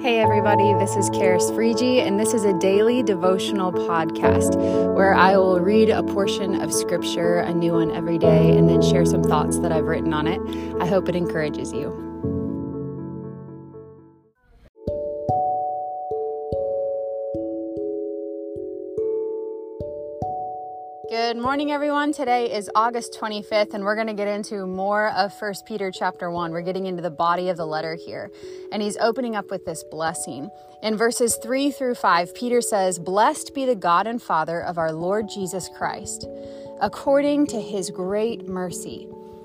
Hey, everybody, this is Karis Frigi, and this is a daily devotional podcast where I will read a portion of scripture, a new one every day, and then share some thoughts that I've written on it. I hope it encourages you. Good morning, everyone. Today is August 25th, and we're going to get into more of First Peter chapter 1. We're getting into the body of the letter here, and he's opening up with this blessing. In verses 3 through 5, Peter says, Blessed be the God and Father of our Lord Jesus Christ, according to his great mercy.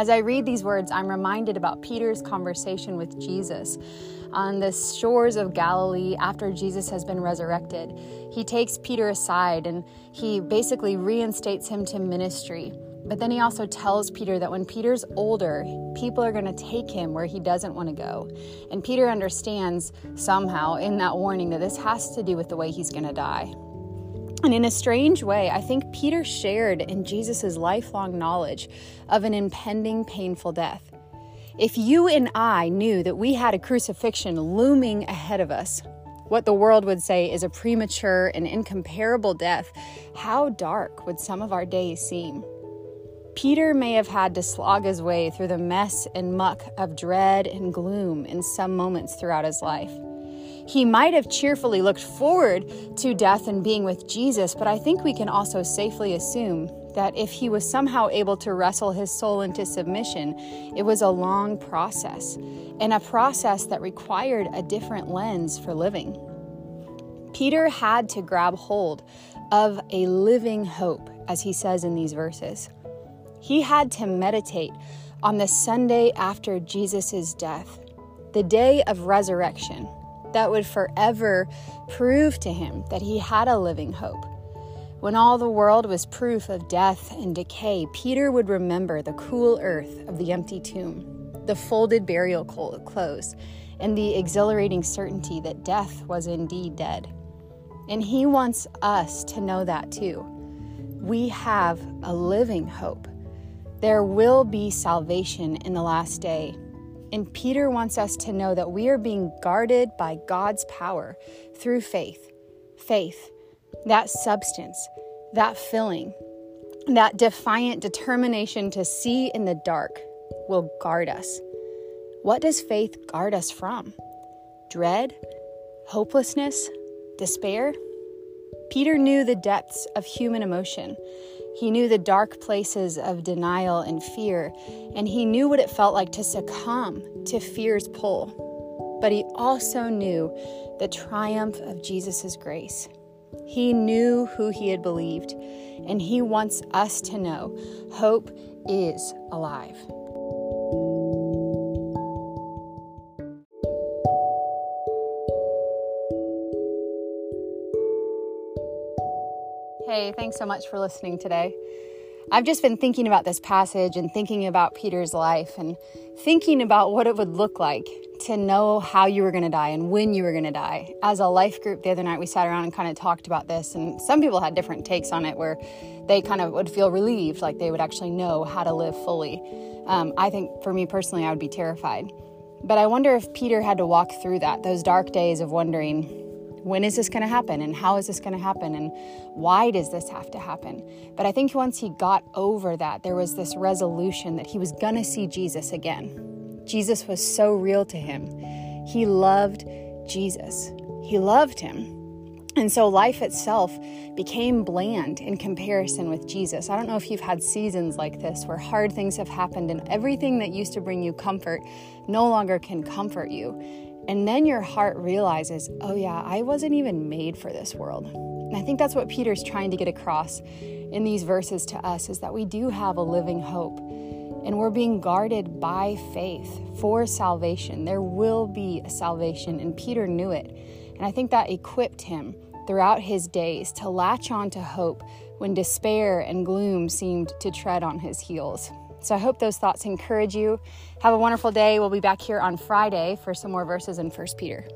As I read these words, I'm reminded about Peter's conversation with Jesus on the shores of Galilee after Jesus has been resurrected. He takes Peter aside and he basically reinstates him to ministry. But then he also tells Peter that when Peter's older, people are going to take him where he doesn't want to go. And Peter understands somehow in that warning that this has to do with the way he's going to die. And in a strange way, I think Peter shared in Jesus' lifelong knowledge of an impending painful death. If you and I knew that we had a crucifixion looming ahead of us, what the world would say is a premature and incomparable death, how dark would some of our days seem? Peter may have had to slog his way through the mess and muck of dread and gloom in some moments throughout his life. He might have cheerfully looked forward to death and being with Jesus, but I think we can also safely assume that if he was somehow able to wrestle his soul into submission, it was a long process, and a process that required a different lens for living. Peter had to grab hold of a living hope, as he says in these verses. He had to meditate on the Sunday after Jesus' death, the day of resurrection, that would forever prove to him that he had a living hope. When all the world was proof of death and decay, Peter would remember the cool earth of the empty tomb, the folded burial clothes, and the exhilarating certainty that death was indeed dead. And he wants us to know that too. We have a living hope there will be salvation in the last day. And Peter wants us to know that we are being guarded by God's power through faith. Faith, that substance, that filling, that defiant determination to see in the dark will guard us. What does faith guard us from? Dread? Hopelessness? Despair? Peter knew the depths of human emotion. He knew the dark places of denial and fear, and he knew what it felt like to succumb to fear's pull. But he also knew the triumph of Jesus' grace. He knew who he had believed, and he wants us to know hope is alive. Hey, thanks so much for listening today. I've just been thinking about this passage and thinking about Peter's life and thinking about what it would look like to know how you were going to die and when you were going to die. As a life group the other night, we sat around and kind of talked about this, and some people had different takes on it where they kind of would feel relieved, like they would actually know how to live fully. Um, I think for me personally, I would be terrified. But I wonder if Peter had to walk through that, those dark days of wondering, when is this going to happen and how is this going to happen and why does this have to happen? But i think once he got over that there was this resolution that he was going to see jesus again. Jesus was so real to him. He loved jesus. He loved him. And so life itself became bland in comparison with Jesus. I don't know if you've had seasons like this where hard things have happened and everything that used to bring you comfort no longer can comfort you. And then your heart realizes, oh, yeah, I wasn't even made for this world. And I think that's what Peter's trying to get across in these verses to us is that we do have a living hope and we're being guarded by faith for salvation. There will be a salvation, and Peter knew it. And I think that equipped him throughout his days to latch on to hope when despair and gloom seemed to tread on his heels. So I hope those thoughts encourage you. Have a wonderful day. We'll be back here on Friday for some more verses in 1 Peter.